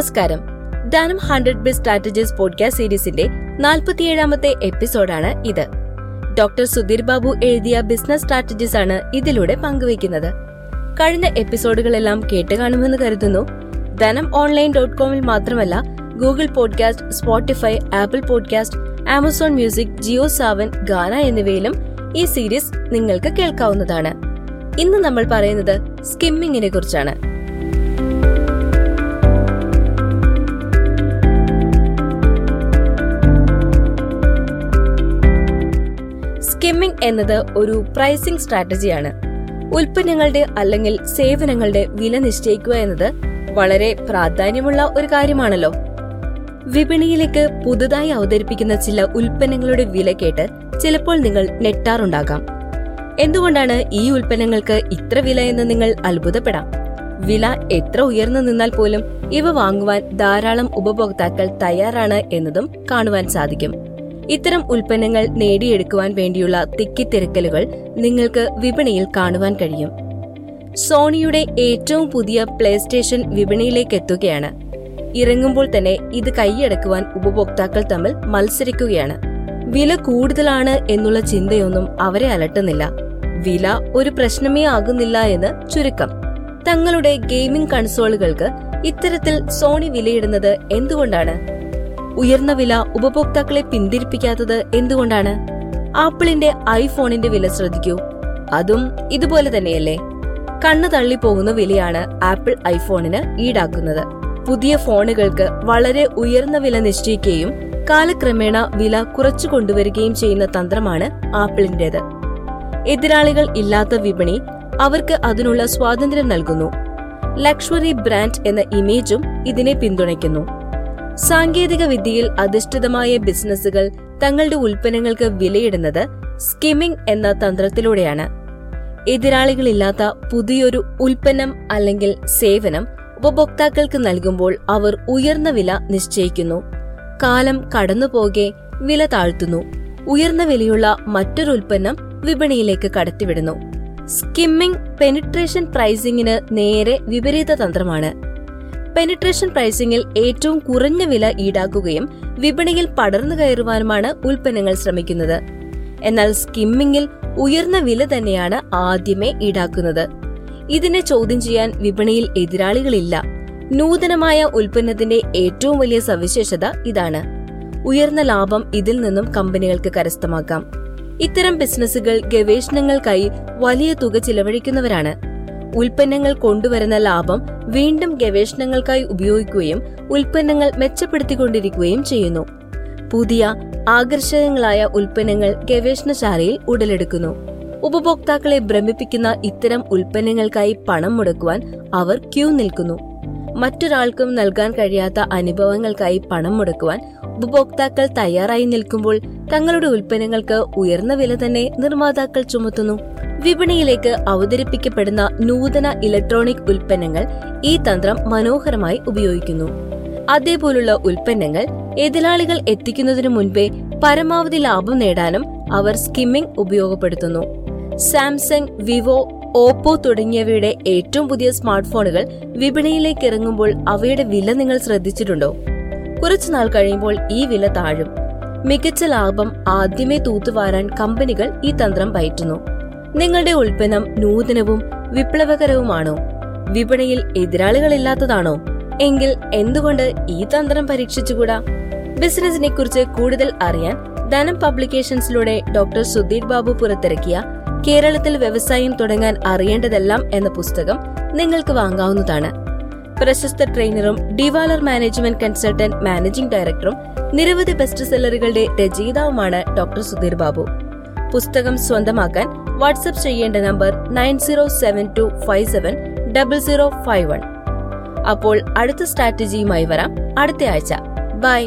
നമസ്കാരം. ധനം hundred B strategies podcast സീരീസിന്റെ നാൽപ്പത്തിയേഴാമത്തെ എപ്പിസോഡാണ് ഇത്. ഡോക്ടർ സുധീർ ബാബു എഴുതിയ ബിസിനസ് സ്ട്രാറ്റജീസ് ആണ് ഇതിലൂടെ പങ്കുവയ്ക്കുന്നത്. കഴിഞ്ഞ എപ്പിസോഡുകളെല്ലാം കേട്ട് കാണുമെന്ന് കരുതുന്നു. ധനം ഓൺലൈൻ ഡോട്ട് കോമിൽ മാത്രമല്ല Google podcast Spotify Apple podcast Amazon music Jio Saavn Gaana എന്നിവയിലും ഈ സീരീസ് നിങ്ങൾക്ക് കേൾക്കാവുന്നതാണ്. ഇന്ന് നമ്മൾ പറയുന്നത് സ്കിമ്മിങ്ങിനെ കുറിച്ചാണ്. സ്കിമ്മിംഗ് എന്നത് ഒരു പ്രൈസിംഗ് സ്ട്രാറ്റജിയാണ്. ഉൽപ്പന്നങ്ങളുടെ അല്ലെങ്കിൽ സേവനങ്ങളുടെ വില നിശ്ചയിക്കുക എന്നത് വളരെ പ്രാധാന്യമുള്ള ഒരു കാര്യമാണല്ലോ. വിപണിയിലേക്ക് പുതുതായി അവതരിപ്പിക്കുന്ന ചില ഉൽപ്പന്നങ്ങളുടെ വില കേട്ട് ചിലപ്പോൾ നിങ്ങൾ നെട്ടാറുണ്ടാകാം എന്തുകൊണ്ടാണ് ഈ ഉൽപ്പന്നങ്ങൾക്ക് ഇത്ര വില എന്ന് നിങ്ങൾ അത്ഭുതപ്പെടാം? വില എത്ര ഉയർന്നു നിന്നാൽ പോലും ഇവ വാങ്ങുവാൻ ധാരാളം ഉപഭോക്താക്കൾ തയ്യാറാണ് എന്നതും കാണുവാൻ സാധിക്കും. ഇത്തരം ഉൽപ്പന്നങ്ങൾ നേടിയെടുക്കുവാൻ വേണ്ടിയുള്ള തിക്കിത്തിരക്കലുകൾ നിങ്ങൾക്ക് വിപണിയിൽ കാണുവാൻ കഴിയും. സോണിയുടെ ഏറ്റവും പുതിയ പ്ലേ സ്റ്റേഷൻ വിപണിയിലേക്ക് എത്തുകയാണ് ഇറങ്ങുമ്പോൾ തന്നെ ഇത് കൈയടക്കുവാൻ ഉപഭോക്താക്കൾ തമ്മിൽ മത്സരിക്കുകയാണ്. വില കൂടുതലാണ് എന്നുള്ള ചിന്തയൊന്നും അവരെ അലട്ടുന്നില്ല. വില ഒരു പ്രശ്നമേ ആകുന്നില്ല എന്ന് ചുരുക്കം. തങ്ങളുടെ ഗെയിമിംഗ് കൺസോളുകൾക്ക് ഇത്തരത്തിൽ സോണി വിലയിടുന്നത് എന്തുകൊണ്ടാണ്? ഉയർന്ന വില ഉപഭോക്താക്കളെ പിന്തിരിപ്പിക്കാത്തത് എന്തുകൊണ്ടാണ്? ആപ്പിളിന്റെ ഐഫോണിന്റെ വില ശ്രദ്ധിക്കൂ. അതും ഇതുപോലെ തന്നെയല്ലേ? കണ്ണു തള്ളിപ്പോകുന്ന വിലയാണ് ആപ്പിൾ ഐഫോണിന് ഈടാക്കുന്നത്. പുതിയ ഫോണുകൾക്ക് വളരെ ഉയർന്ന വില നിശ്ചയിക്കുകയും കാലക്രമേണ വില കുറച്ചു കൊണ്ടുവരികയും ചെയ്യുന്ന തന്ത്രമാണ് ആപ്പിളിന്റേത്. എതിരാളികൾ ഇല്ലാത്ത വിപണി അവർക്ക് അതിനുള്ള സ്വാതന്ത്ര്യം നൽകുന്നു. ലക്ഷറി ബ്രാൻഡ് എന്ന ഇമേജും ഇതിനെ പിന്തുണയ്ക്കുന്നു. സാങ്കേതിക വിദ്യയിൽ അധിഷ്ഠിതമായ ബിസിനസ്സുകൾ തങ്ങളുടെ ഉൽപ്പന്നങ്ങൾക്ക് വിലയിടുന്നത് സ്കിമ്മിംഗ് എന്ന തന്ത്രത്തിലൂടെയാണ്. എതിരാളികളില്ലാത്ത പുതിയൊരു ഉൽപ്പന്നം അല്ലെങ്കിൽ സേവനം ഉപഭോക്താക്കൾക്ക് നൽകുമ്പോൾ അവർ ഉയർന്ന വില നിശ്ചയിക്കുന്നു. കാലം കടന്നുപോകെ വില താഴ്ത്തുന്നു. ഉയർന്ന വിലയുള്ള മറ്റൊരു ഉൽപ്പന്നം വിപണിയിലേക്ക് കടത്തിവിടുന്നു. സ്കിമ്മിംഗ് പെനിട്രേഷൻ പ്രൈസിംഗിന് നേരെ വിപരീത തന്ത്രമാണ്. പെനിട്രേഷൻ പ്രൈസിംഗിൽ ഏറ്റവും കുറഞ്ഞ വില ഈടാക്കുകയും വിപണിയിൽ പടർന്നു കയറുവാനുമാണ് ഉൽപ്പന്നങ്ങൾ ശ്രമിക്കുന്നത്. എന്നാൽ സ്കിമ്മിംഗിൽ ഉയർന്ന വില തന്നെയാണ് ആദ്യമേ ഈടാക്കുന്നത്. ഇതിനെ ചോദ്യം ചെയ്യാൻ വിപണിയിൽ എതിരാളികളില്ല. നൂതനമായ ഉൽപ്പന്നത്തിന്റെ ഏറ്റവും വലിയ സവിശേഷത ഇതാണ്. ഉയർന്ന ലാഭം ഇതിൽ നിന്നും കമ്പനികൾക്ക് കരസ്ഥമാക്കാം. ഇത്തരം ബിസിനസ്സുകൾ ഗവേഷണങ്ങൾക്കായി വലിയ തുക ചിലവഴിക്കുന്നവരാണ്. ഉൽപ്പന്നങ്ങൾ കൊണ്ടുവരുന്ന ലാഭം വീണ്ടും ഗവേഷണങ്ങൾക്കായി ഉപയോഗിക്കുകയും ഉൽപ്പന്നങ്ങൾ മെച്ചപ്പെടുത്തിക്കൊണ്ടിരിക്കുകയും ചെയ്യുന്നു. പുതിയ ആകർഷകങ്ങളായ ഉൽപ്പന്നങ്ങൾ ഗവേഷണശാലയിൽ ഉടലെടുക്കുന്നു. ഉപഭോക്താക്കളെ ഭ്രമിപ്പിക്കുന്ന ഇത്തരം ഉൽപ്പന്നങ്ങൾക്കായി പണം മുടക്കുവാൻ അവർ ക്യൂ നിൽക്കുന്നു. മറ്റൊരാൾക്കും നൽകാൻ കഴിയാത്ത അനുഭവങ്ങൾക്കായി പണം മുടക്കുവാൻ ഉപഭോക്താക്കൾ തയ്യാറായി നിൽക്കുമ്പോൾ തങ്ങളുടെ ഉൽപ്പന്നങ്ങൾക്ക് ഉയർന്ന വില തന്നെ നിർമ്മാതാക്കൾ ചുമത്തുന്നു. വിപണിയിലേക്ക് അവതരിപ്പിക്കപ്പെടുന്ന നൂതന ഇലക്ട്രോണിക് ഉൽപ്പന്നങ്ങൾ ഈ തന്ത്രം മനോഹരമായി ഉപയോഗിക്കുന്നു. അതേപോലുള്ള ഉൽപ്പന്നങ്ങൾ എതിരാളികൾ എത്തിക്കുന്നതിനു മുൻപേ പരമാവധി ലാഭം നേടാനും അവർ സ്കിമ്മിംഗ് ഉപയോഗപ്പെടുത്തുന്നു. സാംസങ് വിവോ ഓപ്പോ തുടങ്ങിയവയുടെ ഏറ്റവും പുതിയ സ്മാർട്ട് ഫോണുകൾ വിപണിയിലേക്ക് ഇറങ്ങുമ്പോൾ അവയുടെ വില നിങ്ങൾ ശ്രദ്ധിച്ചിട്ടുണ്ടോ? കുറച്ചുനാൾ കഴിയുമ്പോൾ ഈ വില താഴും. മികച്ച ലാഭം ആദ്യമേ തൂത്തുവാരാൻ കമ്പനികൾ ഈ തന്ത്രം പയറ്റുന്നു. നിങ്ങളുടെ ഉൽപ്പന്നം നൂതനവും വിപ്ലവകരവുമാണോ? വിപണിയിൽ എതിരാളികളില്ലാത്തതാണോ? എങ്കിൽ എന്തുകൊണ്ട് ഈ തന്ത്രം പരീക്ഷിച്ചുകൂടാ? ബിസിനസിനെ കുറിച്ച് കൂടുതൽ അറിയാൻ ധനം പബ്ലിക്കേഷൻസിലൂടെ ഡോക്ടർ സുധീർ ബാബു പുറത്തിറക്കിയ കേരളത്തിൽ വ്യവസായം തുടങ്ങാൻ അറിയേണ്ടതെല്ലാം എന്ന പുസ്തകം നിങ്ങൾക്ക് വാങ്ങാവുന്നതാണ്. പ്രശസ്ത ട്രെയിനറും ഡിവാലർ മാനേജ്മെന്റ് കൺസൾട്ടന്റ് മാനേജിംഗ് ഡയറക്ടറും നിരവധി ബെസ്റ്റ് സെല്ലറുകളുടെ രചയിതാവുമാണ് ഡോക്ടർ സുധീർ ബാബു. പുസ്തകം സ്വന്തമാക്കാൻ വാട്സ്ആപ്പ് ചെയ്യേണ്ട number nine zero seven two five seven double zero five one. അപ്പോൾ അടുത്ത സ്ട്രാറ്റജിയുമായി വരാം. അടുത്ത ആഴ്ച. ബൈ.